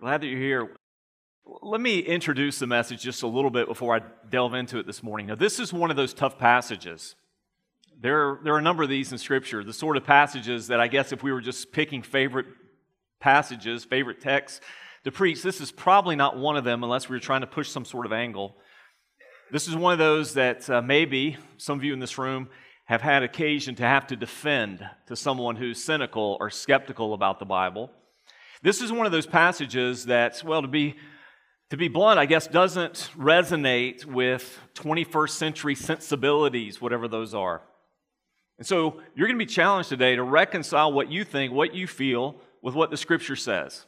Glad that you're here. Let me introduce the message just a little bit before I delve into it this morning. Now, this is one of those tough passages. There, there are a number of these in Scripture, the sort of passages that I guess if we were just picking favorite passages, favorite texts to preach, this is probably not one of them unless we were trying to push some sort of angle. This is one of those that uh, maybe some of you in this room have had occasion to have to defend to someone who's cynical or skeptical about the Bible. This is one of those passages that, well, to be, to be blunt, I guess, doesn't resonate with 21st century sensibilities, whatever those are. And so you're going to be challenged today to reconcile what you think, what you feel, with what the Scripture says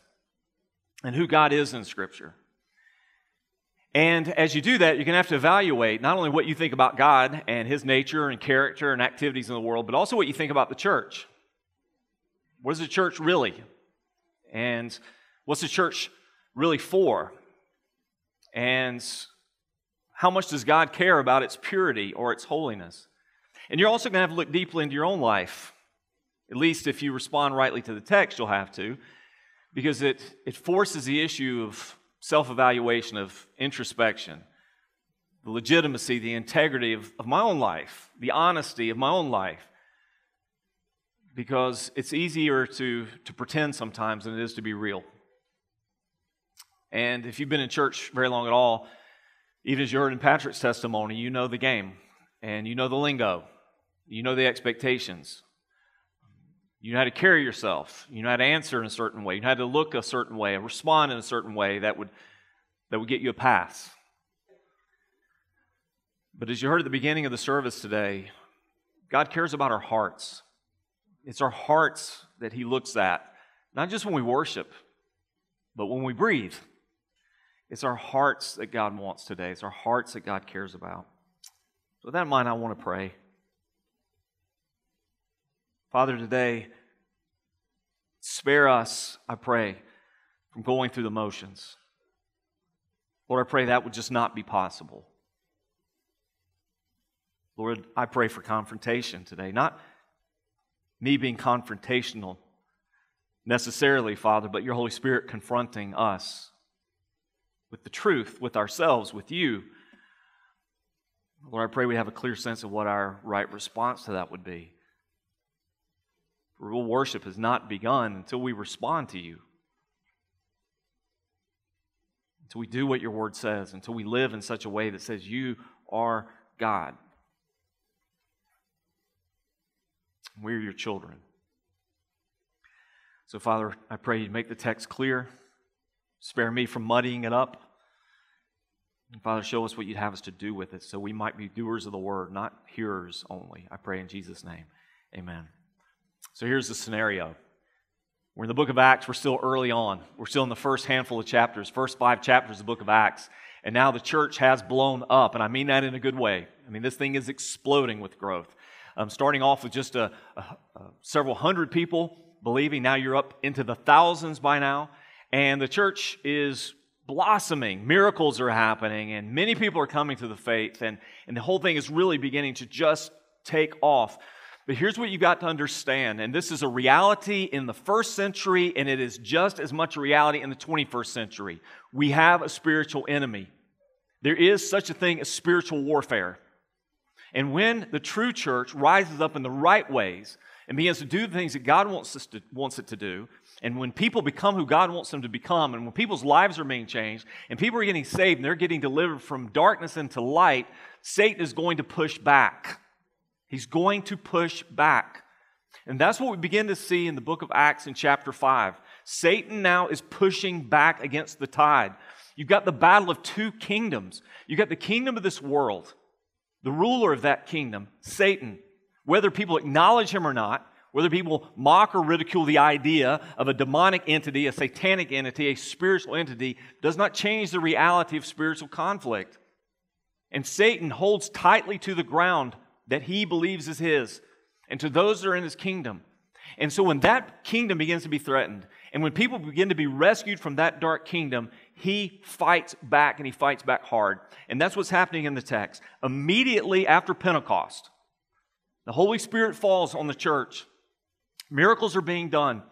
and who God is in Scripture. And as you do that, you're going to have to evaluate not only what you think about God and His nature and character and activities in the world, but also what you think about the church. What is the church really? And what's the church really for? And how much does God care about its purity or its holiness? And you're also going to have to look deeply into your own life. At least if you respond rightly to the text, you'll have to, because it, it forces the issue of self evaluation, of introspection, the legitimacy, the integrity of, of my own life, the honesty of my own life because it's easier to, to pretend sometimes than it is to be real. And if you've been in church very long at all, even as you heard in Patrick's testimony, you know the game and you know the lingo, you know the expectations. You know how to carry yourself. You know how to answer in a certain way. You know how to look a certain way, and respond in a certain way that would, that would get you a pass. But as you heard at the beginning of the service today, God cares about our hearts. It's our hearts that He looks at, not just when we worship, but when we breathe. It's our hearts that God wants today. It's our hearts that God cares about. So, with that in mind, I want to pray. Father, today, spare us, I pray, from going through the motions. Lord, I pray that would just not be possible. Lord, I pray for confrontation today, not me being confrontational necessarily, Father, but your Holy Spirit confronting us with the truth, with ourselves, with you. Lord, I pray we have a clear sense of what our right response to that would be. Real worship has not begun until we respond to you. Until we do what your word says, until we live in such a way that says, You are God. We're your children. So, Father, I pray you make the text clear. Spare me from muddying it up. And Father, show us what you'd have us to do with it so we might be doers of the word, not hearers only. I pray in Jesus' name. Amen. So here's the scenario. We're in the book of Acts. We're still early on. We're still in the first handful of chapters, first five chapters of the book of Acts. And now the church has blown up. And I mean that in a good way. I mean, this thing is exploding with growth um, starting off with just a, a, a several hundred people believing. Now you're up into the thousands by now. And the church is blossoming. Miracles are happening, and many people are coming to the faith. And, and the whole thing is really beginning to just take off. But here's what you've got to understand, and this is a reality in the first century, and it is just as much a reality in the 21st century. We have a spiritual enemy. There is such a thing as spiritual warfare. And when the true church rises up in the right ways and begins to do the things that God wants, us to, wants it to do, and when people become who God wants them to become, and when people's lives are being changed, and people are getting saved and they're getting delivered from darkness into light, Satan is going to push back. He's going to push back. And that's what we begin to see in the book of Acts in chapter 5. Satan now is pushing back against the tide. You've got the battle of two kingdoms. You've got the kingdom of this world the ruler of that kingdom, Satan, whether people acknowledge him or not, whether people mock or ridicule the idea of a demonic entity, a satanic entity, a spiritual entity, does not change the reality of spiritual conflict. And Satan holds tightly to the ground that he believes is his and to those that are in his kingdom. And so when that kingdom begins to be threatened, and when people begin to be rescued from that dark kingdom, he fights back and he fights back hard. And that's what's happening in the text. Immediately after Pentecost, the Holy Spirit falls on the church. Miracles are being done.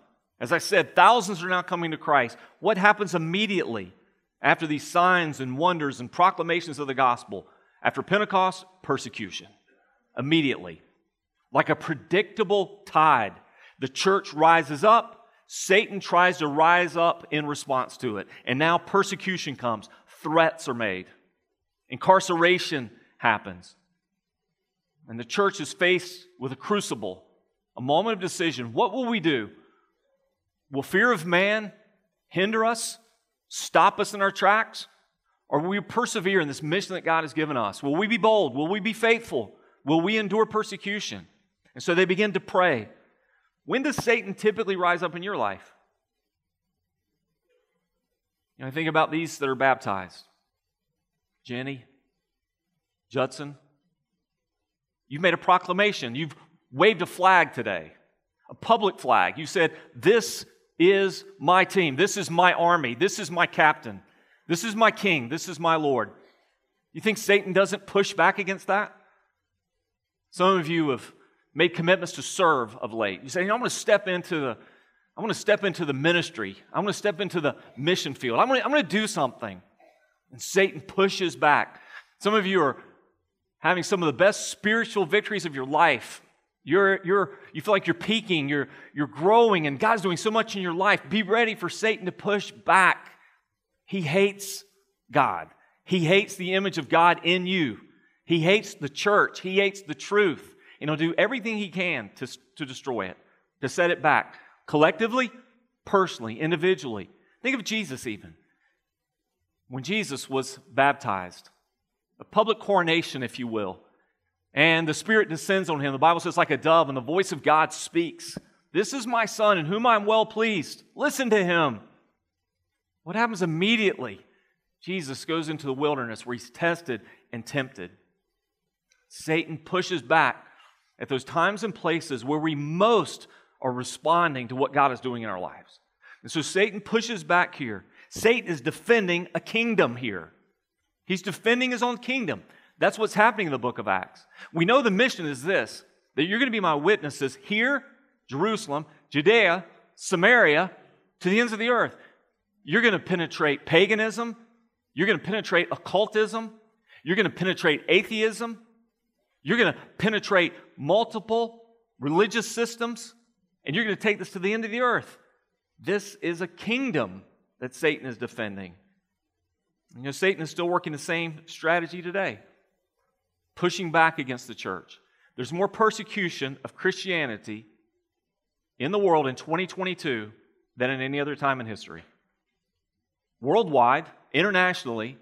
As I said, thousands are now coming to Christ. What happens immediately after these signs and wonders and proclamations of the gospel? After Pentecost, persecution. Immediately. Like a predictable tide, the church rises up. Satan tries to rise up in response to it. And now persecution comes. Threats are made. Incarceration happens. And the church is faced with a crucible, a moment of decision. What will we do? Will fear of man hinder us, stop us in our tracks? Or will we persevere in this mission that God has given us? Will we be bold? Will we be faithful? Will we endure persecution? And so they begin to pray. When does Satan typically rise up in your life? You know, think about these that are baptized Jenny, Judson. You've made a proclamation. You've waved a flag today, a public flag. You said, This is my team. This is my army. This is my captain. This is my king. This is my Lord. You think Satan doesn't push back against that? Some of you have made commitments to serve of late. You say, I'm going to step into the I'm going to step into the ministry. I'm going to step into the mission field. I'm going to, I'm going to do something. And Satan pushes back. Some of you are having some of the best spiritual victories of your life. You're, you're, you feel like you're peaking, you're, you're growing, and God's doing so much in your life. Be ready for Satan to push back. He hates God, he hates the image of God in you. He hates the church, he hates the truth, and he'll do everything he can to, to destroy it, to set it back, collectively, personally, individually. Think of Jesus even. When Jesus was baptized, a public coronation, if you will, and the Spirit descends on him. The Bible says, like a dove, and the voice of God speaks. This is my Son in whom I'm well pleased. Listen to him. What happens immediately? Jesus goes into the wilderness where he's tested and tempted. Satan pushes back at those times and places where we most are responding to what God is doing in our lives. And so Satan pushes back here. Satan is defending a kingdom here. He's defending his own kingdom. That's what's happening in the book of Acts. We know the mission is this that you're going to be my witnesses here, Jerusalem, Judea, Samaria, to the ends of the earth. You're going to penetrate paganism. You're going to penetrate occultism. You're going to penetrate atheism. You're going to penetrate multiple religious systems. And you're going to take this to the end of the earth. This is a kingdom that Satan is defending. You know, Satan is still working the same strategy today pushing back against the church. There's more persecution of Christianity in the world in 2022 than in any other time in history. Worldwide, internationally,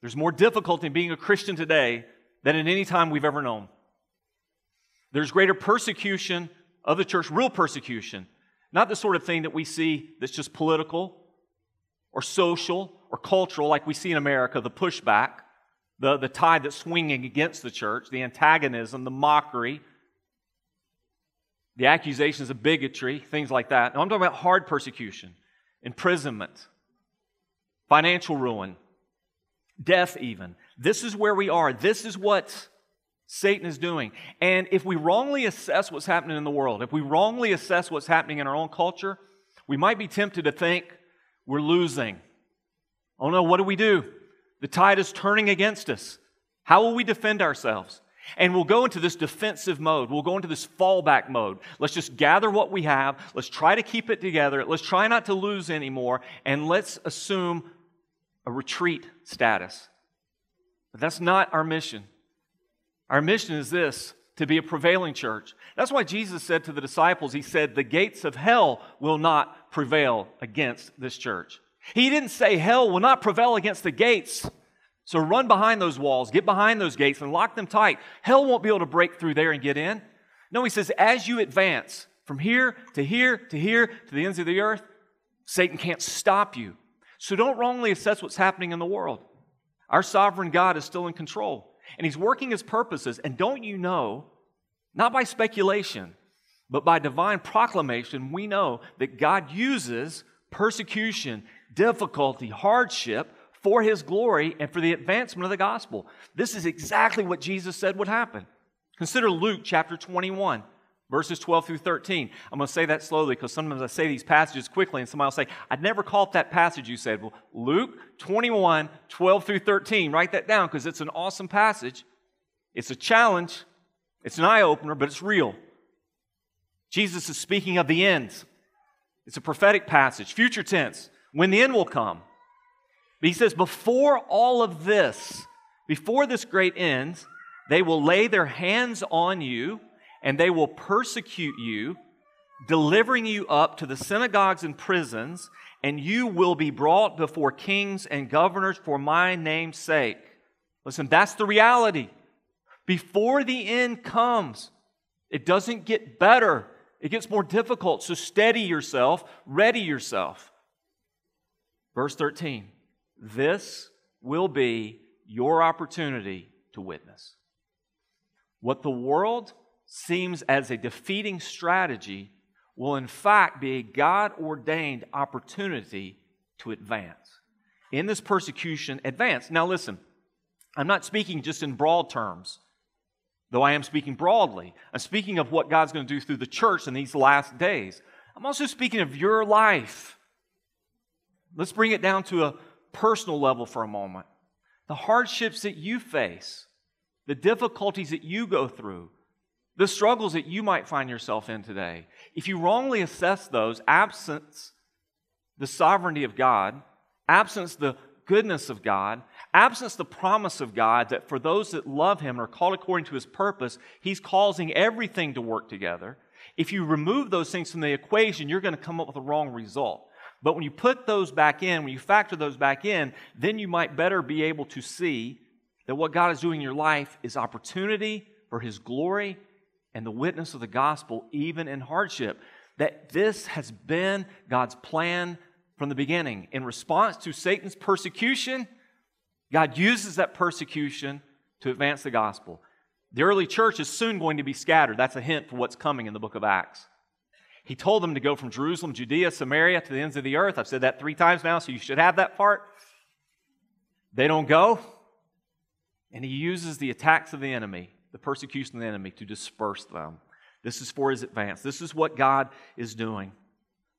there's more difficulty in being a Christian today than in any time we've ever known. There's greater persecution of the church, real persecution, not the sort of thing that we see that's just political or social or cultural, like we see in America, the pushback the, the tide that's swinging against the church, the antagonism, the mockery, the accusations of bigotry, things like that. Now, I'm talking about hard persecution, imprisonment, financial ruin, death, even. This is where we are. This is what Satan is doing. And if we wrongly assess what's happening in the world, if we wrongly assess what's happening in our own culture, we might be tempted to think we're losing. Oh no, what do we do? The tide is turning against us. How will we defend ourselves? And we'll go into this defensive mode. We'll go into this fallback mode. Let's just gather what we have. Let's try to keep it together. Let's try not to lose anymore. And let's assume a retreat status. But that's not our mission. Our mission is this to be a prevailing church. That's why Jesus said to the disciples, He said, The gates of hell will not prevail against this church. He didn't say hell will not prevail against the gates. So run behind those walls, get behind those gates, and lock them tight. Hell won't be able to break through there and get in. No, he says, as you advance from here to here to here to the ends of the earth, Satan can't stop you. So don't wrongly assess what's happening in the world. Our sovereign God is still in control, and he's working his purposes. And don't you know, not by speculation, but by divine proclamation, we know that God uses persecution difficulty, hardship for his glory and for the advancement of the gospel. This is exactly what Jesus said would happen. Consider Luke chapter 21. Verses 12 through 13. I'm going to say that slowly because sometimes I say these passages quickly and somebody will say, I'd never caught that passage you said. Well, Luke 21, 12 through 13. Write that down because it's an awesome passage. It's a challenge, it's an eye opener, but it's real. Jesus is speaking of the ends. It's a prophetic passage, future tense, when the end will come. But he says, before all of this, before this great end, they will lay their hands on you and they will persecute you, delivering you up to the synagogues and prisons, and you will be brought before kings and governors for my name's sake. Listen, that's the reality. Before the end comes, it doesn't get better, it gets more difficult. So steady yourself, ready yourself. Verse 13 this will be your opportunity to witness. What the world seems as a defeating strategy will, in fact, be a God ordained opportunity to advance. In this persecution, advance. Now, listen, I'm not speaking just in broad terms, though I am speaking broadly. I'm speaking of what God's going to do through the church in these last days. I'm also speaking of your life. Let's bring it down to a personal level for a moment. The hardships that you face, the difficulties that you go through, the struggles that you might find yourself in today. If you wrongly assess those, absence the sovereignty of God, absence the goodness of God, absence the promise of God that for those that love Him and are called according to His purpose, He's causing everything to work together. If you remove those things from the equation, you're going to come up with a wrong result. But when you put those back in, when you factor those back in, then you might better be able to see that what God is doing in your life is opportunity for His glory and the witness of the gospel, even in hardship. That this has been God's plan from the beginning. In response to Satan's persecution, God uses that persecution to advance the gospel. The early church is soon going to be scattered. That's a hint for what's coming in the book of Acts. He told them to go from Jerusalem, Judea, Samaria to the ends of the earth. I've said that three times now, so you should have that part. They don't go. And he uses the attacks of the enemy, the persecution of the enemy, to disperse them. This is for his advance. This is what God is doing.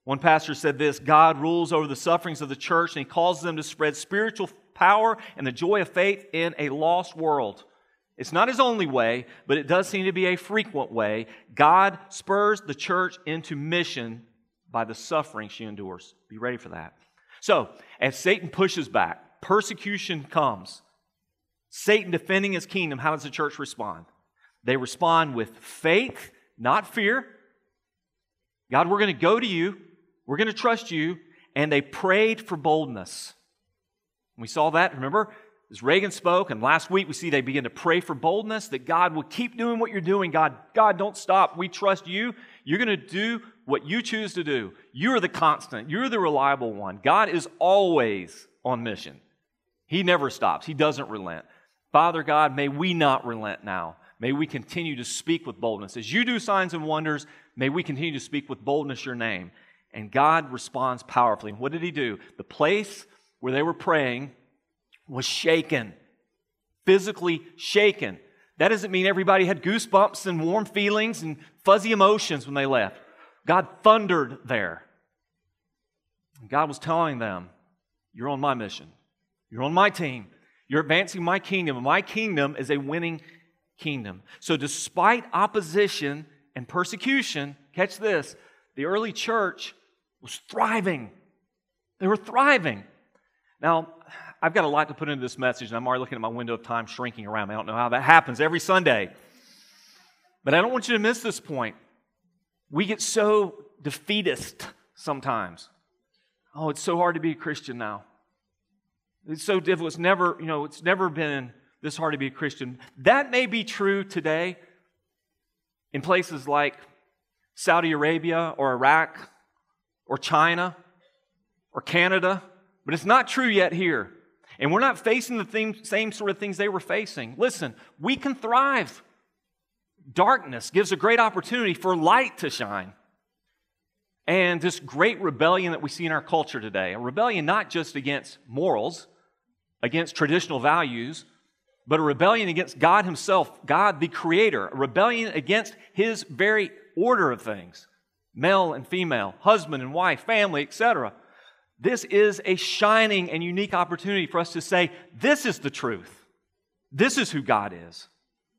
One pastor said this God rules over the sufferings of the church, and he calls them to spread spiritual power and the joy of faith in a lost world. It's not his only way, but it does seem to be a frequent way. God spurs the church into mission by the suffering she endures. Be ready for that. So, as Satan pushes back, persecution comes. Satan defending his kingdom, how does the church respond? They respond with faith, not fear. God, we're going to go to you, we're going to trust you, and they prayed for boldness. We saw that, remember? as Reagan spoke, and last week we see they begin to pray for boldness that God will keep doing what you're doing. God, God, don't stop. We trust you. You're going to do what you choose to do. You're the constant, you're the reliable one. God is always on mission. He never stops, He doesn't relent. Father God, may we not relent now. May we continue to speak with boldness. As you do signs and wonders, may we continue to speak with boldness your name. And God responds powerfully. And what did He do? The place where they were praying, was shaken, physically shaken. That doesn't mean everybody had goosebumps and warm feelings and fuzzy emotions when they left. God thundered there. God was telling them, You're on my mission. You're on my team. You're advancing my kingdom. My kingdom is a winning kingdom. So, despite opposition and persecution, catch this, the early church was thriving. They were thriving. Now, I've got a lot to put into this message, and I'm already looking at my window of time shrinking around. I don't know how that happens every Sunday. But I don't want you to miss this point. We get so defeatist sometimes. Oh, it's so hard to be a Christian now. It's so difficult. It's never, you know, it's never been this hard to be a Christian. That may be true today in places like Saudi Arabia or Iraq or China or Canada, but it's not true yet here. And we're not facing the same sort of things they were facing. Listen, we can thrive. Darkness gives a great opportunity for light to shine. And this great rebellion that we see in our culture today a rebellion not just against morals, against traditional values, but a rebellion against God Himself, God the Creator, a rebellion against His very order of things male and female, husband and wife, family, etc. This is a shining and unique opportunity for us to say, This is the truth. This is who God is.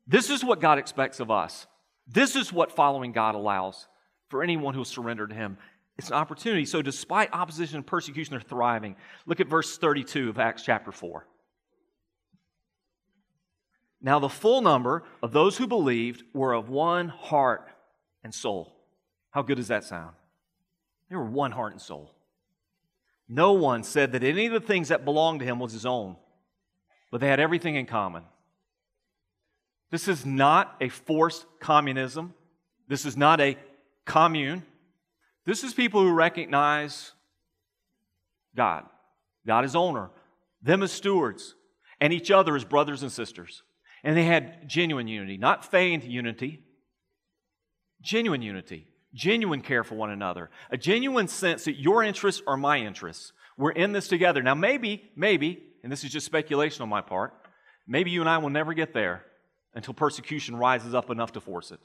This is what God expects of us. This is what following God allows for anyone who will surrender to Him. It's an opportunity. So, despite opposition and persecution, they're thriving. Look at verse 32 of Acts chapter 4. Now, the full number of those who believed were of one heart and soul. How good does that sound? They were one heart and soul. No one said that any of the things that belonged to him was his own, but they had everything in common. This is not a forced communism. This is not a commune. This is people who recognize God. God is owner, them as stewards, and each other as brothers and sisters. And they had genuine unity, not feigned unity, genuine unity, genuine care for one another, a genuine sense that your interests are my interests. We're in this together. Now, maybe, maybe, and this is just speculation on my part, maybe you and I will never get there until persecution rises up enough to force it.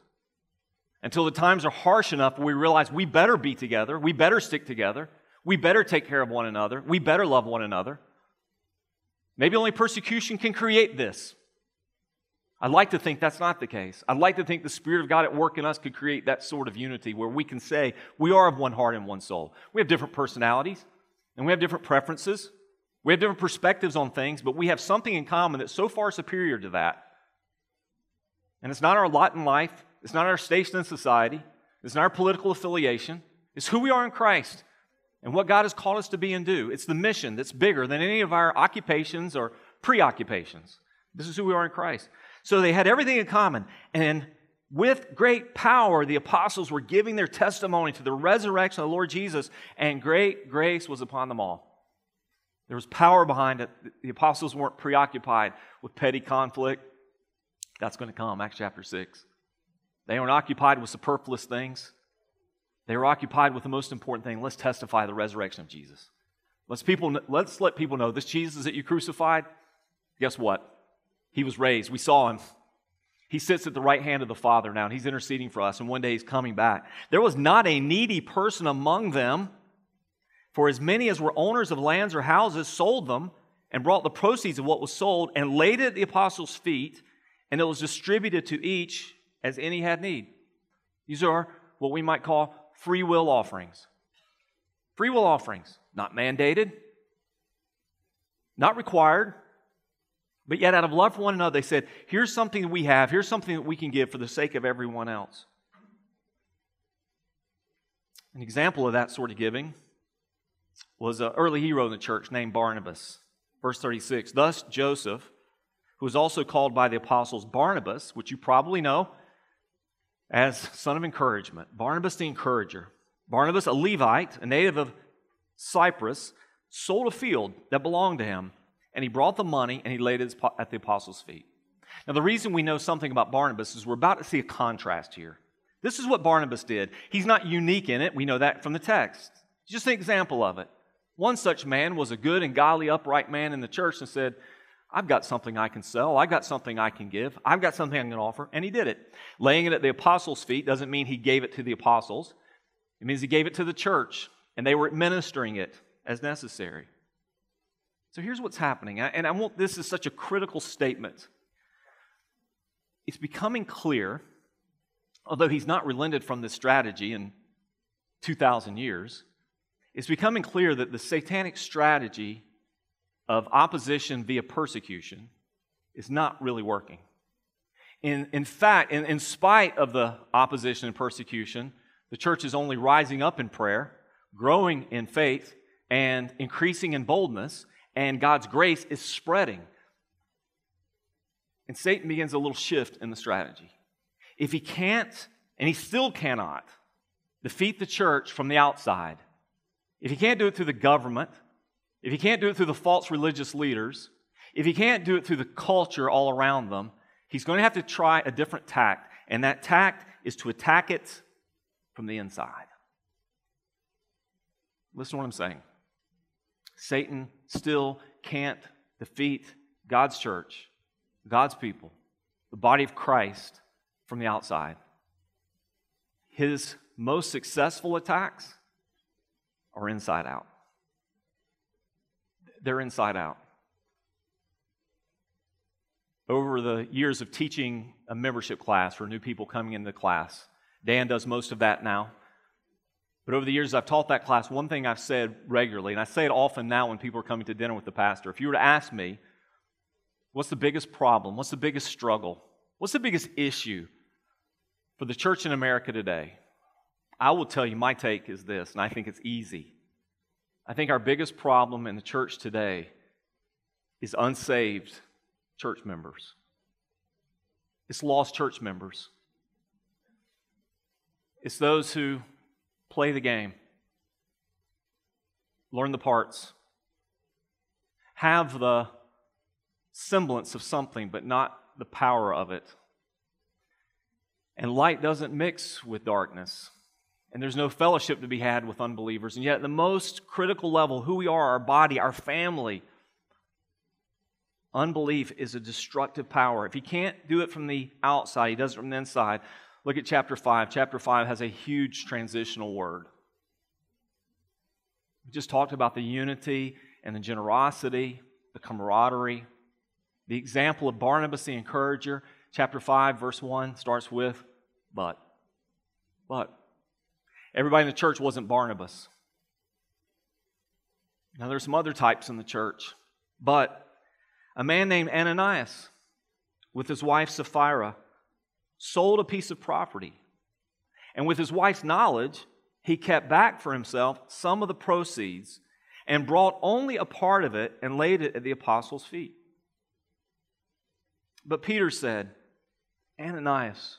Until the times are harsh enough where we realize we better be together, we better stick together, we better take care of one another, we better love one another. Maybe only persecution can create this. I'd like to think that's not the case. I'd like to think the Spirit of God at work in us could create that sort of unity where we can say we are of one heart and one soul. We have different personalities and we have different preferences. We have different perspectives on things, but we have something in common that's so far superior to that. And it's not our lot in life, it's not our station in society, it's not our political affiliation, it's who we are in Christ and what God has called us to be and do. It's the mission that's bigger than any of our occupations or preoccupations. This is who we are in Christ. So they had everything in common. And with great power, the apostles were giving their testimony to the resurrection of the Lord Jesus, and great grace was upon them all. There was power behind it. The apostles weren't preoccupied with petty conflict. That's going to come, Acts chapter 6. They weren't occupied with superfluous things. They were occupied with the most important thing. Let's testify the resurrection of Jesus. Let's, people, let's let people know this Jesus that you crucified, guess what? He was raised. We saw him. He sits at the right hand of the Father now, and he's interceding for us, and one day he's coming back. There was not a needy person among them, for as many as were owners of lands or houses sold them and brought the proceeds of what was sold and laid it at the apostles' feet, and it was distributed to each as any had need. These are what we might call free will offerings. Free will offerings, not mandated, not required, but yet, out of love for one another, they said, Here's something that we have, here's something that we can give for the sake of everyone else. An example of that sort of giving was an early hero in the church named Barnabas. Verse 36 Thus Joseph, who was also called by the apostles Barnabas, which you probably know as son of encouragement, Barnabas the encourager. Barnabas, a Levite, a native of Cyprus, sold a field that belonged to him and he brought the money and he laid it at the apostles' feet. Now, the reason we know something about Barnabas is we're about to see a contrast here. This is what Barnabas did. He's not unique in it. We know that from the text. Just an example of it. One such man was a good and godly, upright man in the church and said, I've got something I can sell. I've got something I can give. I've got something I can offer. And he did it. Laying it at the apostles' feet doesn't mean he gave it to the apostles, it means he gave it to the church, and they were administering it as necessary. So here's what's happening, and I want this is such a critical statement. It's becoming clear, although he's not relented from this strategy in 2,000 years, it's becoming clear that the satanic strategy of opposition via persecution is not really working. In, in fact, in, in spite of the opposition and persecution, the church is only rising up in prayer, growing in faith, and increasing in boldness and God's grace is spreading. And Satan begins a little shift in the strategy. If he can't, and he still cannot, defeat the church from the outside, if he can't do it through the government, if he can't do it through the false religious leaders, if he can't do it through the culture all around them, he's going to have to try a different tact. And that tact is to attack it from the inside. Listen to what I'm saying. Satan still can't defeat God's church, God's people, the body of Christ from the outside. his most successful attacks are inside out. They're inside out. Over the years of teaching a membership class for new people coming into the class, Dan does most of that now. But over the years I've taught that class, one thing I've said regularly, and I say it often now when people are coming to dinner with the pastor if you were to ask me, what's the biggest problem? What's the biggest struggle? What's the biggest issue for the church in America today? I will tell you my take is this, and I think it's easy. I think our biggest problem in the church today is unsaved church members. It's lost church members. It's those who play the game, learn the parts, have the semblance of something, but not the power of it. And light doesn't mix with darkness. And there's no fellowship to be had with unbelievers. And yet, at the most critical level, who we are, our body, our family, unbelief is a destructive power. If he can't do it from the outside, he does it from the inside. Look at chapter 5. Chapter 5 has a huge transitional word. We just talked about the unity and the generosity, the camaraderie, the example of Barnabas the encourager. Chapter 5, verse 1 starts with, but. But. Everybody in the church wasn't Barnabas. Now, there's some other types in the church. But a man named Ananias, with his wife Sapphira, sold a piece of property. And with his wife's knowledge, he kept back for himself some of the proceeds and brought only a part of it and laid it at the apostles' feet. But Peter said, Ananias,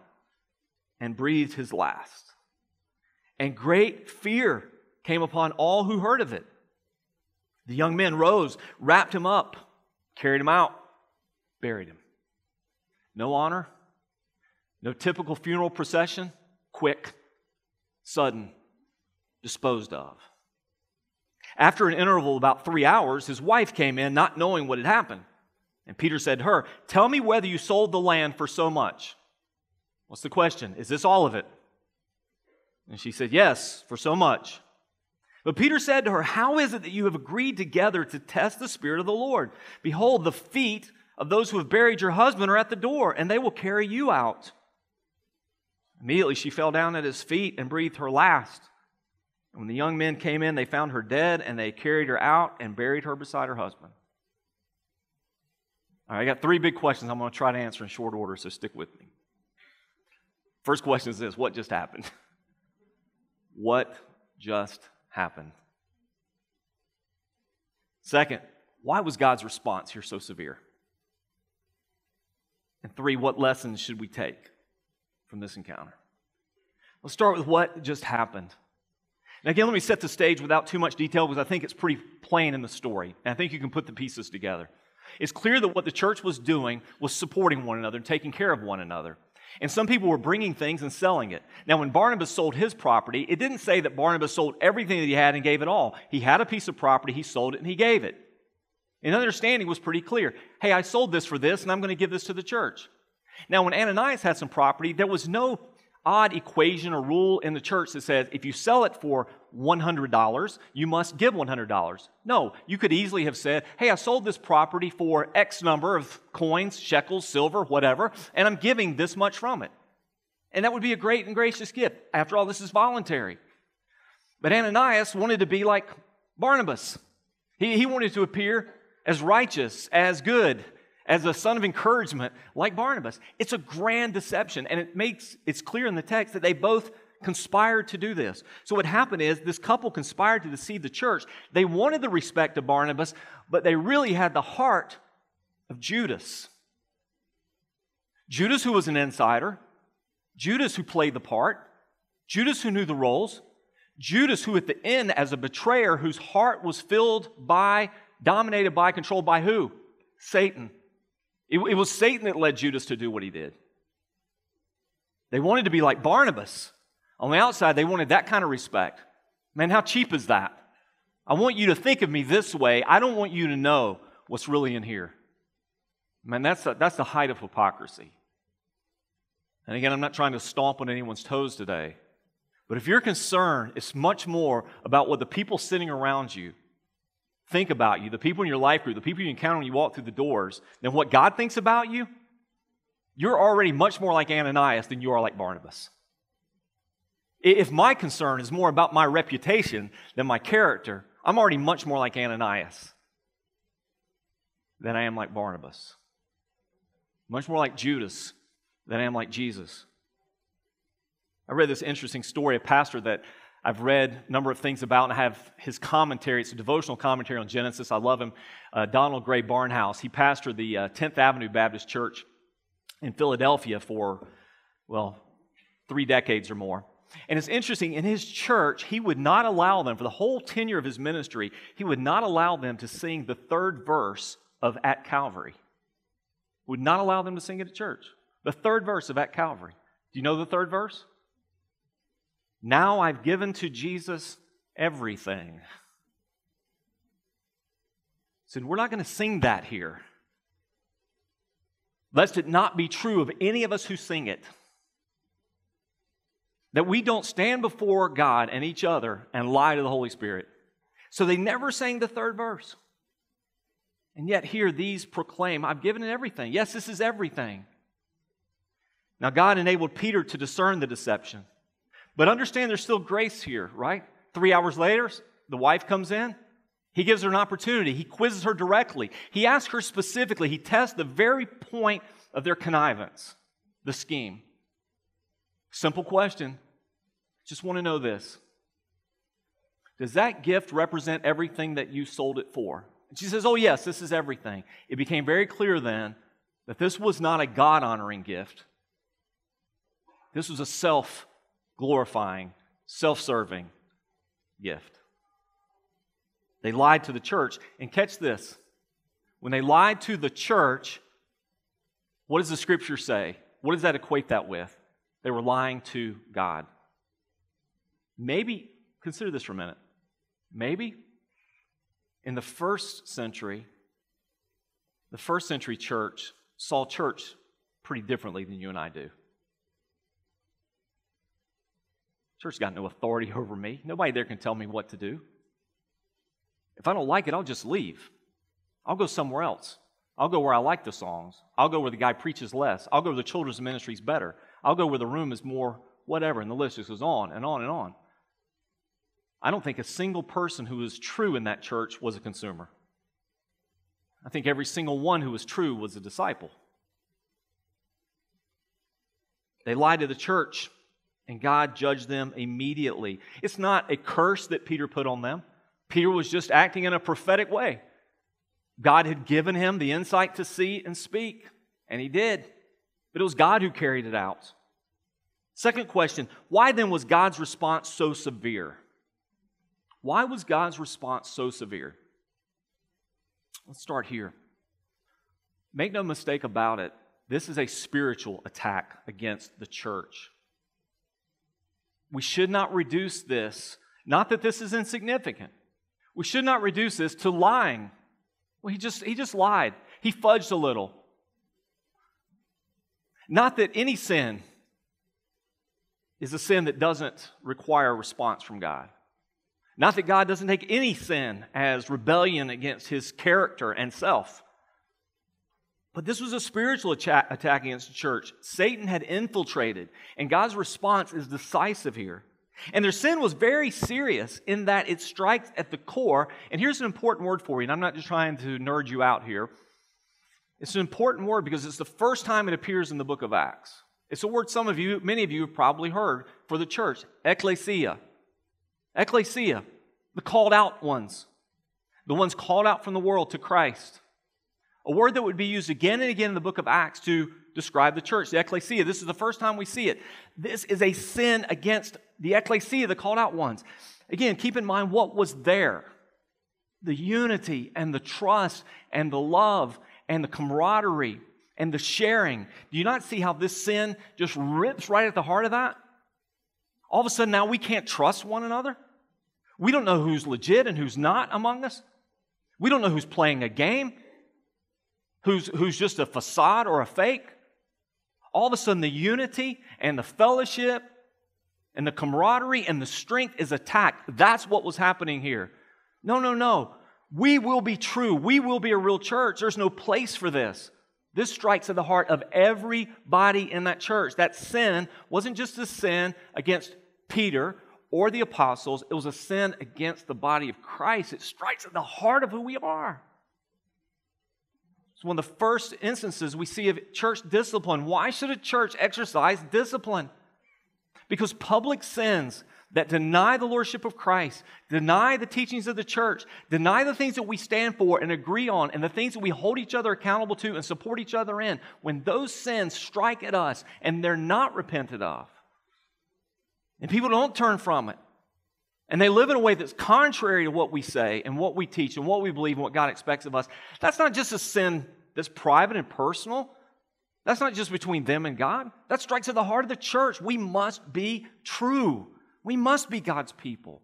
and breathed his last. And great fear came upon all who heard of it. The young men rose, wrapped him up, carried him out, buried him. No honor, no typical funeral procession, quick, sudden, disposed of. After an interval of about three hours, his wife came in, not knowing what had happened. And Peter said to her, Tell me whether you sold the land for so much. What's the question? Is this all of it? And she said, Yes, for so much. But Peter said to her, How is it that you have agreed together to test the Spirit of the Lord? Behold, the feet of those who have buried your husband are at the door, and they will carry you out. Immediately she fell down at his feet and breathed her last. And when the young men came in, they found her dead, and they carried her out and buried her beside her husband. All right, I got three big questions I'm going to try to answer in short order, so stick with me. First question is this What just happened? what just happened? Second, why was God's response here so severe? And three, what lessons should we take from this encounter? Let's start with what just happened. Now, again, let me set the stage without too much detail because I think it's pretty plain in the story. And I think you can put the pieces together. It's clear that what the church was doing was supporting one another and taking care of one another. And some people were bringing things and selling it. Now, when Barnabas sold his property, it didn't say that Barnabas sold everything that he had and gave it all. He had a piece of property, he sold it, and he gave it. And understanding was pretty clear. Hey, I sold this for this, and I'm going to give this to the church. Now, when Ananias had some property, there was no odd equation or rule in the church that says if you sell it for $100, you must give $100. No, you could easily have said, hey, I sold this property for X number of coins, shekels, silver, whatever, and I'm giving this much from it. And that would be a great and gracious gift. After all, this is voluntary. But Ananias wanted to be like Barnabas. He, he wanted to appear as righteous, as good, as a son of encouragement like Barnabas. It's a grand deception, and it makes it's clear in the text that they both conspired to do this. So what happened is this couple conspired to deceive the church. They wanted the respect of Barnabas, but they really had the heart of Judas. Judas, who was an insider, Judas, who played the part, Judas, who knew the roles. Judas, who at the end, as a betrayer, whose heart was filled by, dominated by, controlled by who? Satan. It, it was Satan that led Judas to do what he did. They wanted to be like Barnabas. On the outside, they wanted that kind of respect. Man, how cheap is that? I want you to think of me this way. I don't want you to know what's really in here. Man, that's, a, that's the height of hypocrisy. And again, I'm not trying to stomp on anyone's toes today. But if you're concerned, it's much more about what the people sitting around you think about you, the people in your life group, the people you encounter when you walk through the doors, than what God thinks about you, you're already much more like Ananias than you are like Barnabas. If my concern is more about my reputation than my character, I'm already much more like Ananias than I am like Barnabas. Much more like Judas than I am like Jesus. I read this interesting story, a pastor that I've read a number of things about, and I have his commentary. It's a devotional commentary on Genesis. I love him. Uh, Donald Grey Barnhouse. He pastored the uh, 10th Avenue Baptist Church in Philadelphia for, well, three decades or more. And it's interesting, in his church, he would not allow them, for the whole tenure of his ministry, he would not allow them to sing the third verse of At Calvary. Would not allow them to sing it at church. The third verse of At Calvary. Do you know the third verse? Now I've given to Jesus everything. Said, we're not going to sing that here. Lest it not be true of any of us who sing it that we don't stand before God and each other and lie to the Holy Spirit. So they never sang the third verse. And yet, here these proclaim, I've given it everything. Yes, this is everything. Now, God enabled Peter to discern the deception. But understand there's still grace here, right? Three hours later, the wife comes in. He gives her an opportunity. He quizzes her directly. He asks her specifically. He tests the very point of their connivance, the scheme. Simple question. Just want to know this. Does that gift represent everything that you sold it for? And she says, Oh, yes, this is everything. It became very clear then that this was not a God honoring gift. This was a self glorifying, self serving gift. They lied to the church. And catch this when they lied to the church, what does the scripture say? What does that equate that with? They were lying to God. Maybe, consider this for a minute. Maybe in the first century, the first century church saw church pretty differently than you and I do. Church got no authority over me. Nobody there can tell me what to do. If I don't like it, I'll just leave. I'll go somewhere else. I'll go where I like the songs. I'll go where the guy preaches less. I'll go where the children's ministry is better. I'll go where the room is more whatever. And the list just goes on and on and on. I don't think a single person who was true in that church was a consumer. I think every single one who was true was a disciple. They lied to the church, and God judged them immediately. It's not a curse that Peter put on them. Peter was just acting in a prophetic way. God had given him the insight to see and speak, and he did. But it was God who carried it out. Second question why then was God's response so severe? Why was God's response so severe? Let's start here. Make no mistake about it, this is a spiritual attack against the church. We should not reduce this, not that this is insignificant. We should not reduce this to lying. Well, he just, he just lied. He fudged a little. Not that any sin is a sin that doesn't require a response from God. Not that God doesn't take any sin as rebellion against his character and self. But this was a spiritual attack against the church. Satan had infiltrated, and God's response is decisive here. And their sin was very serious in that it strikes at the core. And here's an important word for you, and I'm not just trying to nerd you out here. It's an important word because it's the first time it appears in the book of Acts. It's a word some of you, many of you have probably heard for the church ecclesia. Ecclesia, the called out ones, the ones called out from the world to Christ. A word that would be used again and again in the book of Acts to describe the church, the ecclesia. This is the first time we see it. This is a sin against the ecclesia, the called out ones. Again, keep in mind what was there the unity and the trust and the love and the camaraderie and the sharing. Do you not see how this sin just rips right at the heart of that? All of a sudden, now we can't trust one another. We don't know who's legit and who's not among us. We don't know who's playing a game, who's, who's just a facade or a fake. All of a sudden, the unity and the fellowship and the camaraderie and the strength is attacked. That's what was happening here. No, no, no. We will be true. We will be a real church. There's no place for this. This strikes at the heart of everybody in that church. That sin wasn't just a sin against Peter or the apostles, it was a sin against the body of Christ. It strikes at the heart of who we are. It's one of the first instances we see of church discipline. Why should a church exercise discipline? Because public sins that deny the lordship of Christ, deny the teachings of the church, deny the things that we stand for and agree on, and the things that we hold each other accountable to and support each other in, when those sins strike at us and they're not repented of, and people don't turn from it, and they live in a way that's contrary to what we say and what we teach and what we believe and what God expects of us, that's not just a sin that's private and personal. That's not just between them and God. That strikes at the heart of the church. We must be true. We must be God's people.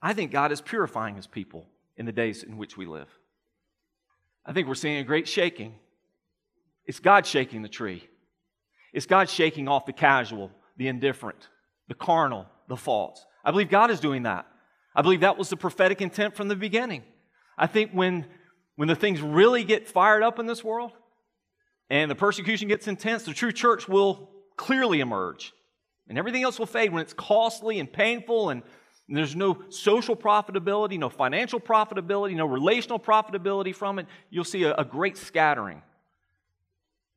I think God is purifying his people in the days in which we live. I think we're seeing a great shaking. It's God shaking the tree. It's God shaking off the casual, the indifferent, the carnal, the false. I believe God is doing that. I believe that was the prophetic intent from the beginning. I think when, when the things really get fired up in this world and the persecution gets intense, the true church will clearly emerge. And everything else will fade when it's costly and painful and there's no social profitability, no financial profitability, no relational profitability from it. You'll see a, a great scattering.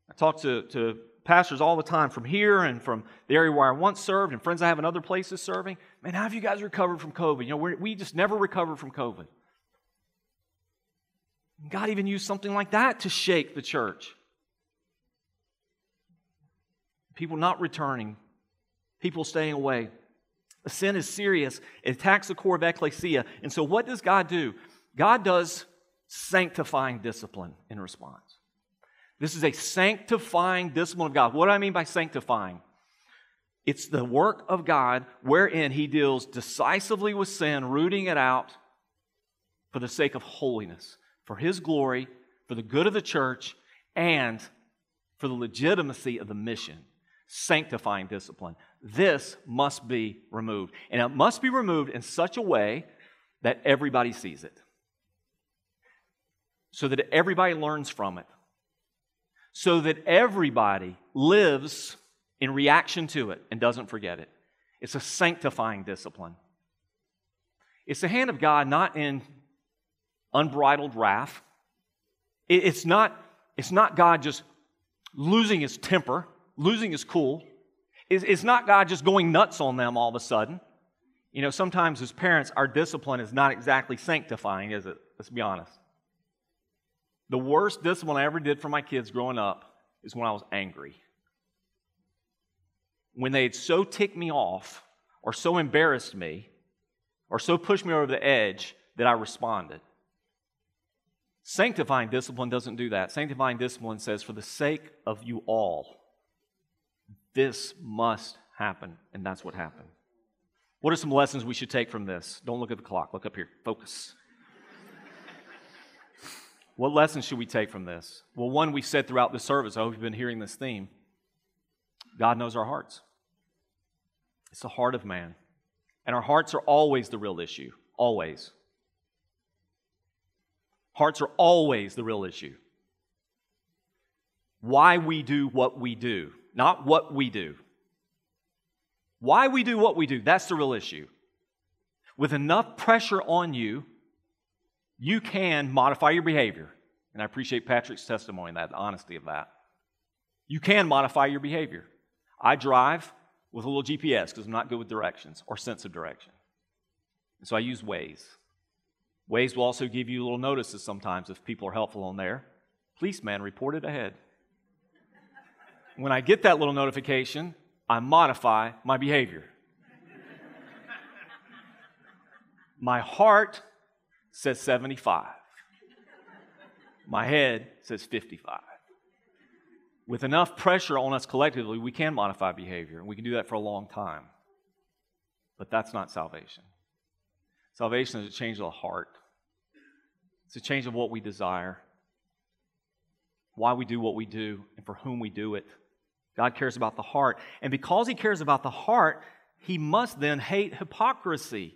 I talk to, to pastors all the time from here and from the area where I once served and friends I have in other places serving. Man, how have you guys recovered from COVID? You know, we just never recovered from COVID. God even used something like that to shake the church. People not returning people staying away. Sin is serious, it attacks the core of ecclesia. And so, what does God do? God does sanctifying discipline in response. This is a sanctifying discipline of God. What do I mean by sanctifying? It's the work of God wherein He deals decisively with sin, rooting it out for the sake of holiness, for His glory, for the good of the church, and for the legitimacy of the mission. Sanctifying discipline. This must be removed. And it must be removed in such a way that everybody sees it. So that everybody learns from it. So that everybody lives in reaction to it and doesn't forget it. It's a sanctifying discipline. It's the hand of God not in unbridled wrath. It's not, it's not God just losing his temper, losing is cool. It's not God just going nuts on them all of a sudden. You know, sometimes as parents, our discipline is not exactly sanctifying, is it? Let's be honest. The worst discipline I ever did for my kids growing up is when I was angry. When they had so ticked me off, or so embarrassed me, or so pushed me over the edge that I responded. Sanctifying discipline doesn't do that. Sanctifying discipline says, for the sake of you all, this must happen, and that's what happened. What are some lessons we should take from this? Don't look at the clock, look up here, focus. what lessons should we take from this? Well, one we said throughout the service, I hope you've been hearing this theme. God knows our hearts. It's the heart of man. And our hearts are always the real issue. Always. Hearts are always the real issue. Why we do what we do not what we do. Why we do what we do, that's the real issue. With enough pressure on you, you can modify your behavior. And I appreciate Patrick's testimony, that the honesty of that. You can modify your behavior. I drive with a little GPS because I'm not good with directions or sense of direction. And so I use Waze. Waze will also give you little notices sometimes if people are helpful on there. Policeman reported ahead. When I get that little notification, I modify my behavior. My heart says 75. My head says 55. With enough pressure on us collectively, we can modify behavior, and we can do that for a long time. But that's not salvation. Salvation is a change of the heart, it's a change of what we desire, why we do what we do, and for whom we do it. God cares about the heart. And because He cares about the heart, He must then hate hypocrisy.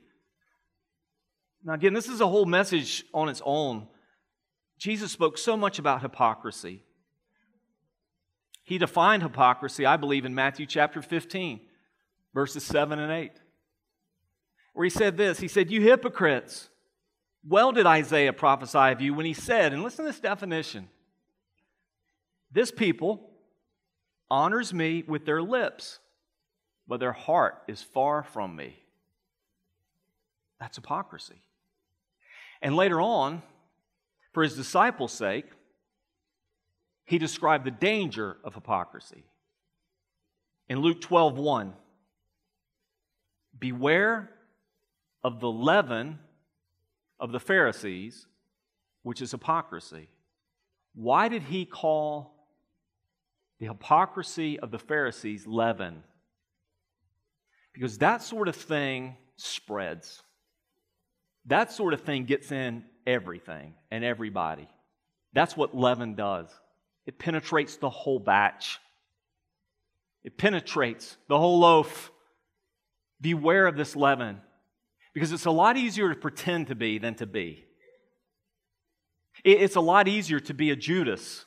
Now, again, this is a whole message on its own. Jesus spoke so much about hypocrisy. He defined hypocrisy, I believe, in Matthew chapter 15, verses 7 and 8, where he said this He said, You hypocrites, well did Isaiah prophesy of you when he said, and listen to this definition this people honors me with their lips, but their heart is far from me. That's hypocrisy. And later on, for his disciples' sake, he described the danger of hypocrisy. In Luke 12 1, beware of the leaven of the Pharisees, which is hypocrisy. Why did he call the hypocrisy of the Pharisees leaven? Because that sort of thing spreads. That sort of thing gets in everything and everybody. That's what leaven does. It penetrates the whole batch, it penetrates the whole loaf. Beware of this leaven because it's a lot easier to pretend to be than to be. It's a lot easier to be a Judas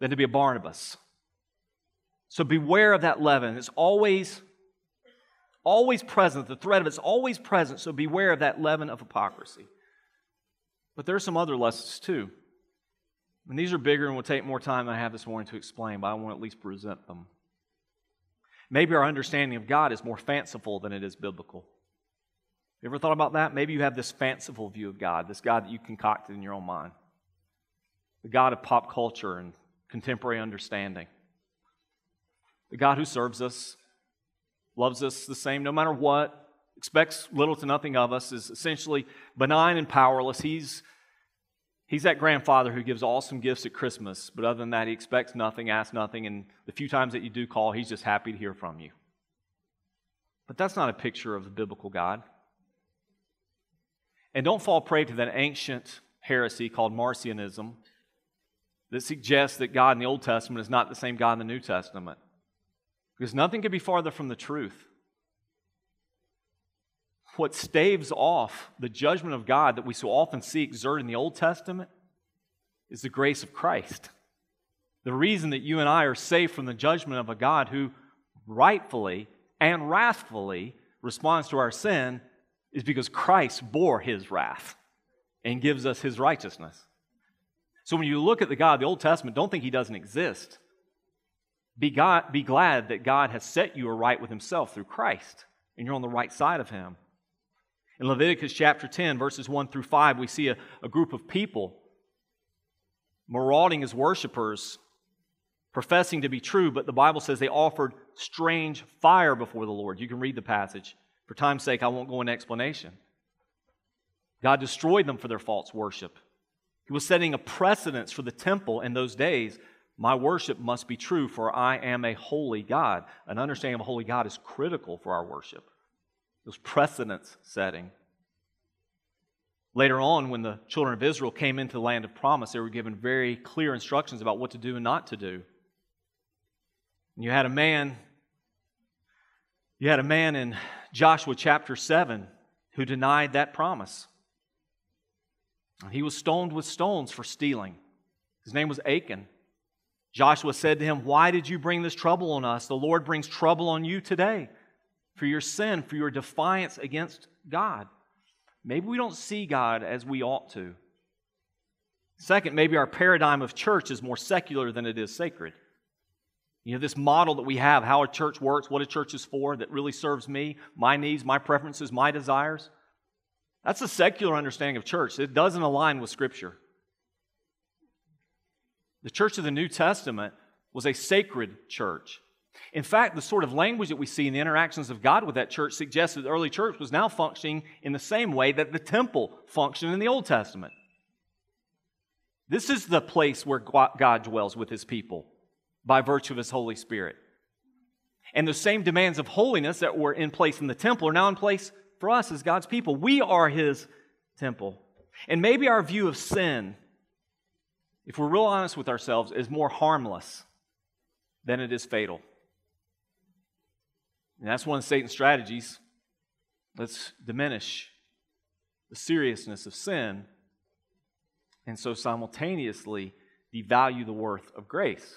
than to be a Barnabas. So beware of that leaven. It's always, always present. The threat of it's always present. So beware of that leaven of hypocrisy. But there are some other lessons too. And these are bigger and will take more time than I have this morning to explain, but I want to at least present them. Maybe our understanding of God is more fanciful than it is biblical. You ever thought about that? Maybe you have this fanciful view of God, this God that you concocted in your own mind. The God of pop culture and contemporary understanding. The God who serves us, loves us the same no matter what, expects little to nothing of us, is essentially benign and powerless. He's He's that grandfather who gives awesome gifts at Christmas, but other than that, he expects nothing, asks nothing, and the few times that you do call, he's just happy to hear from you. But that's not a picture of the biblical God. And don't fall prey to that ancient heresy called Marcionism that suggests that God in the Old Testament is not the same God in the New Testament. Because nothing could be farther from the truth what staves off the judgment of God that we so often see exerted in the Old Testament is the grace of Christ. The reason that you and I are safe from the judgment of a God who rightfully and wrathfully responds to our sin is because Christ bore his wrath and gives us his righteousness. So when you look at the God of the Old Testament, don't think he doesn't exist. Be, God, be glad that God has set you right with himself through Christ, and you're on the right side of him. In Leviticus chapter 10, verses 1 through 5, we see a, a group of people marauding as worshipers, professing to be true, but the Bible says they offered strange fire before the Lord. You can read the passage. For time's sake, I won't go into explanation. God destroyed them for their false worship. He was setting a precedence for the temple in those days. My worship must be true, for I am a holy God. An understanding of a holy God is critical for our worship. It was precedence setting. Later on, when the children of Israel came into the land of promise, they were given very clear instructions about what to do and not to do. And you had a man, you had a man in Joshua chapter 7 who denied that promise. He was stoned with stones for stealing. His name was Achan. Joshua said to him, Why did you bring this trouble on us? The Lord brings trouble on you today for your sin, for your defiance against God. Maybe we don't see God as we ought to. Second, maybe our paradigm of church is more secular than it is sacred. You know, this model that we have, how a church works, what a church is for, that really serves me, my needs, my preferences, my desires. That's a secular understanding of church. It doesn't align with Scripture. The church of the New Testament was a sacred church. In fact, the sort of language that we see in the interactions of God with that church suggests that the early church was now functioning in the same way that the temple functioned in the Old Testament. This is the place where God dwells with his people by virtue of his Holy Spirit. And the same demands of holiness that were in place in the temple are now in place for us as God's people. We are his temple. And maybe our view of sin, if we're real honest with ourselves, is more harmless than it is fatal. And that's one of Satan's strategies. Let's diminish the seriousness of sin and so simultaneously devalue the worth of grace.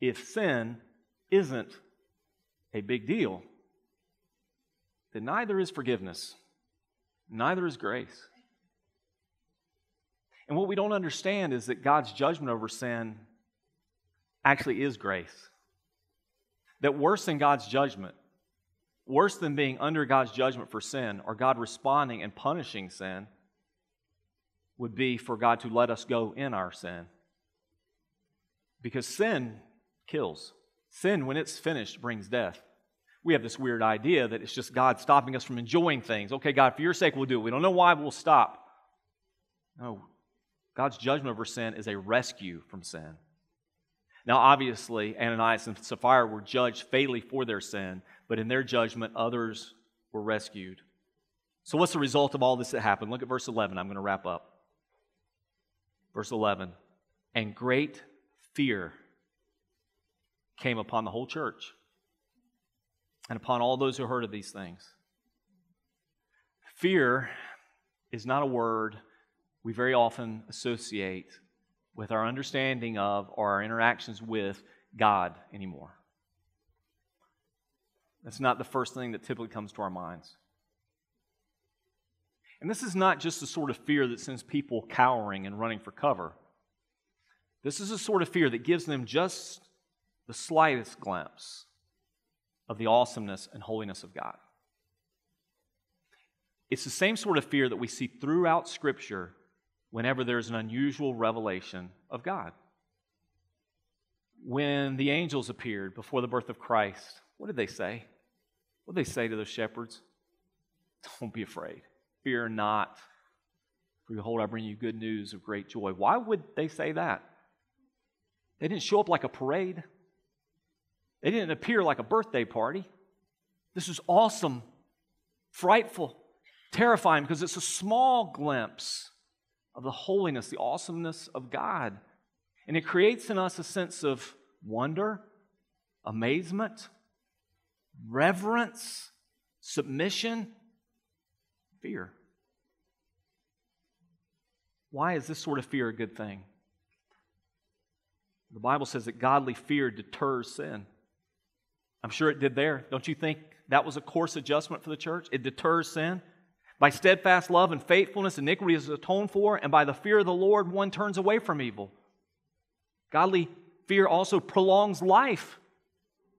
If sin isn't a big deal, then neither is forgiveness, neither is grace. And what we don't understand is that God's judgment over sin actually is grace. That worse than God's judgment, worse than being under God's judgment for sin, or God responding and punishing sin, would be for God to let us go in our sin. Because sin kills. Sin, when it's finished, brings death. We have this weird idea that it's just God stopping us from enjoying things. Okay, God, for your sake, we'll do it. We don't know why, we'll stop. No. God's judgment over sin is a rescue from sin. Now, obviously, Ananias and Sapphira were judged fatally for their sin, but in their judgment, others were rescued. So, what's the result of all this that happened? Look at verse 11. I'm going to wrap up. Verse 11 And great fear came upon the whole church and upon all those who heard of these things. Fear is not a word we very often associate with our understanding of or our interactions with God anymore. That's not the first thing that typically comes to our minds. And this is not just the sort of fear that sends people cowering and running for cover. This is a sort of fear that gives them just the slightest glimpse of the awesomeness and holiness of God. It's the same sort of fear that we see throughout Scripture whenever there's an unusual revelation of God. When the angels appeared before the birth of Christ, what did they say? What did they say to those shepherds? Don't be afraid. Fear not. For behold, I bring you good news of great joy. Why would they say that? They didn't show up like a parade. They didn't appear like a birthday party. This is awesome, frightful, terrifying because it's a small glimpse of the holiness, the awesomeness of God. And it creates in us a sense of wonder, amazement, reverence, submission, fear. Why is this sort of fear a good thing? The Bible says that godly fear deters sin. I'm sure it did there. Don't you think that was a course adjustment for the church? It deters sin. By steadfast love and faithfulness, iniquity is atoned for, and by the fear of the Lord, one turns away from evil. Godly fear also prolongs life.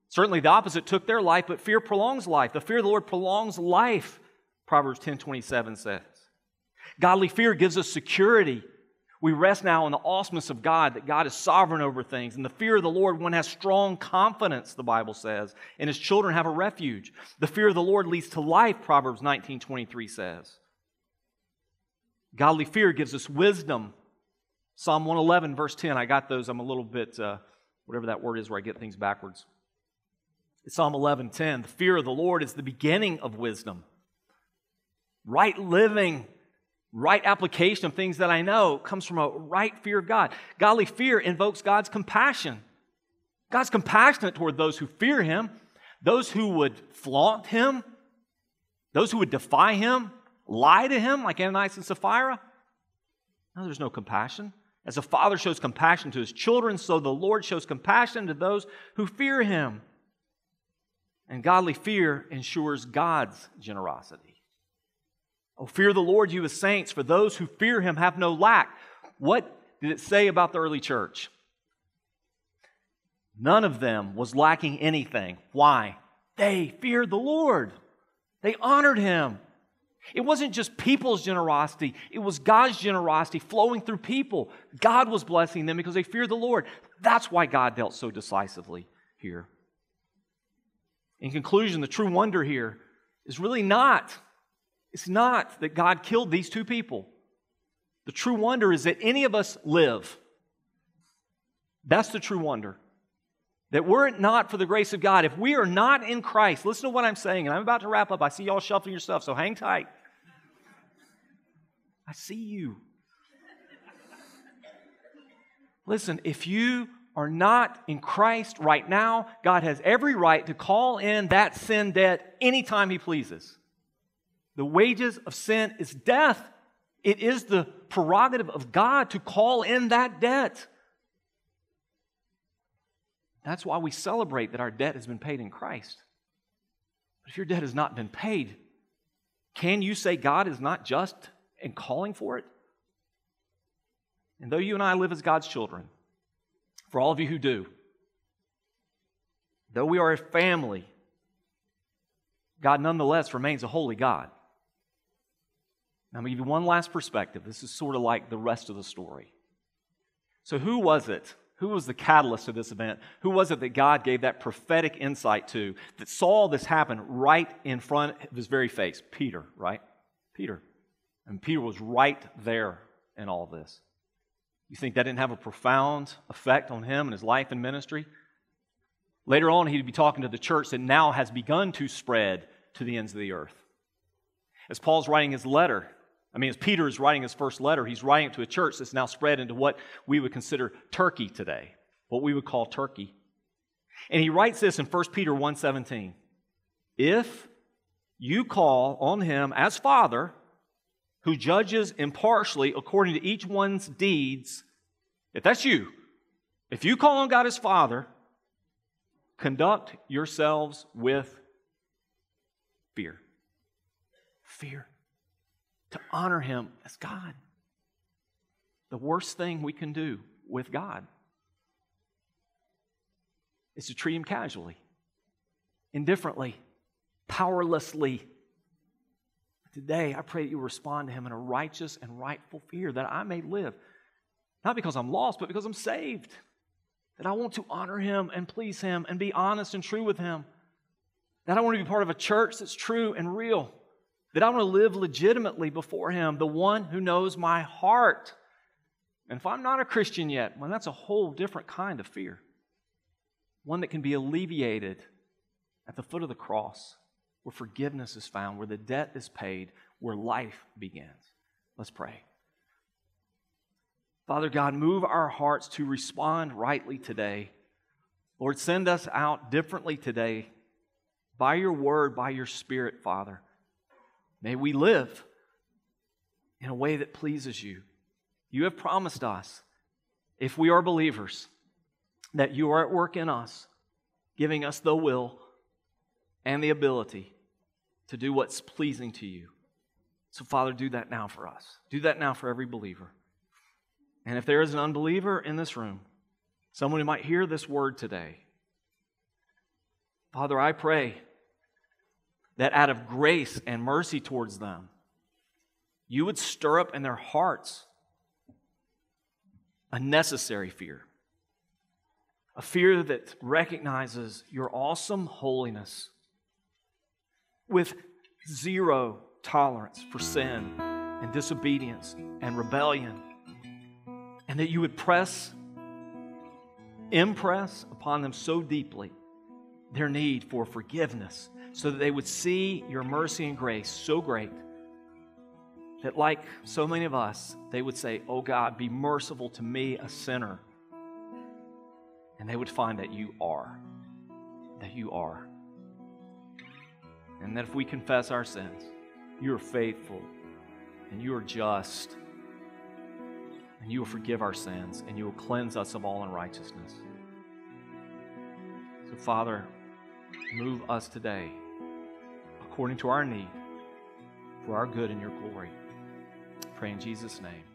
Certainly the opposite took their life, but fear prolongs life. The fear of the Lord prolongs life, Proverbs 10 27 says. Godly fear gives us security. We rest now in the awesomeness of God, that God is sovereign over things. In the fear of the Lord, one has strong confidence, the Bible says, and his children have a refuge. The fear of the Lord leads to life, Proverbs 19 23 says. Godly fear gives us wisdom. Psalm 111, verse 10. I got those. I'm a little bit, uh, whatever that word is where I get things backwards. Psalm 11, 10. The fear of the Lord is the beginning of wisdom. Right living right application of things that I know comes from a right fear of God. Godly fear invokes God's compassion. God's compassionate toward those who fear Him, those who would flaunt Him, those who would defy Him, lie to Him, like Ananias and Sapphira. No, there's no compassion. As a father shows compassion to his children, so the Lord shows compassion to those who fear Him. And godly fear ensures God's generosity. Oh, fear the Lord, you as saints, for those who fear him have no lack. What did it say about the early church? None of them was lacking anything. Why? They feared the Lord, they honored him. It wasn't just people's generosity, it was God's generosity flowing through people. God was blessing them because they feared the Lord. That's why God dealt so decisively here. In conclusion, the true wonder here is really not it's not that God killed these two people. The true wonder is that any of us live. That's the true wonder. That were it not for the grace of God, if we are not in Christ, listen to what I'm saying, and I'm about to wrap up. I see y'all shuffling your stuff, so hang tight. I see you. Listen, if you are not in Christ right now, God has every right to call in that sin debt anytime He pleases. The wages of sin is death. It is the prerogative of God to call in that debt. That's why we celebrate that our debt has been paid in Christ. But if your debt has not been paid, can you say God is not just in calling for it. And though you and I live as God's children, for all of you who do, though we are a family, God nonetheless remains a holy God. I'm going to give you one last perspective. This is sort of like the rest of the story. So, who was it? Who was the catalyst of this event? Who was it that God gave that prophetic insight to that saw this happen right in front of his very face? Peter, right? Peter. And Peter was right there in all this. You think that didn't have a profound effect on him and his life and ministry? Later on, he'd be talking to the church that now has begun to spread to the ends of the earth. As Paul's writing his letter, I mean, as Peter is writing his first letter, he's writing it to a church that's now spread into what we would consider Turkey today, what we would call Turkey. And he writes this in 1 Peter 1:17. If you call on him as Father, who judges impartially according to each one's deeds, if that's you, if you call on God as Father, conduct yourselves with fear. Fear. To honor Him as God. The worst thing we can do with God is to treat Him casually, indifferently, powerlessly Today, I pray that you respond to him in a righteous and rightful fear that I may live. Not because I'm lost, but because I'm saved. That I want to honor him and please him and be honest and true with him. That I want to be part of a church that's true and real. That I want to live legitimately before him, the one who knows my heart. And if I'm not a Christian yet, well, that's a whole different kind of fear. One that can be alleviated at the foot of the cross where forgiveness is found, where the debt is paid, where life begins. Let's pray. Father God, move our hearts to respond rightly today. Lord, send us out differently today by your word, by your spirit, Father. May we live in a way that pleases you. You have promised us, if we are believers, that you are at work in us, giving us the will and the ability to do what's pleasing to you. So, Father, do that now for us. Do that now for every believer. And if there is an unbeliever in this room, someone who might hear this word today, Father, I pray that out of grace and mercy towards them, you would stir up in their hearts a necessary fear. A fear that recognizes your awesome holiness with zero tolerance for sin and disobedience and rebellion. And that you would press, impress upon them so deeply their need for forgiveness so that they would see your mercy and grace so great that, like so many of us, they would say, Oh God, be merciful to me, a sinner. And they would find that you are, that you are. And that if we confess our sins, you are faithful and you are just and you will forgive our sins and you will cleanse us of all unrighteousness. So, Father, move us today according to our need for our good and your glory. pray in Jesus' name.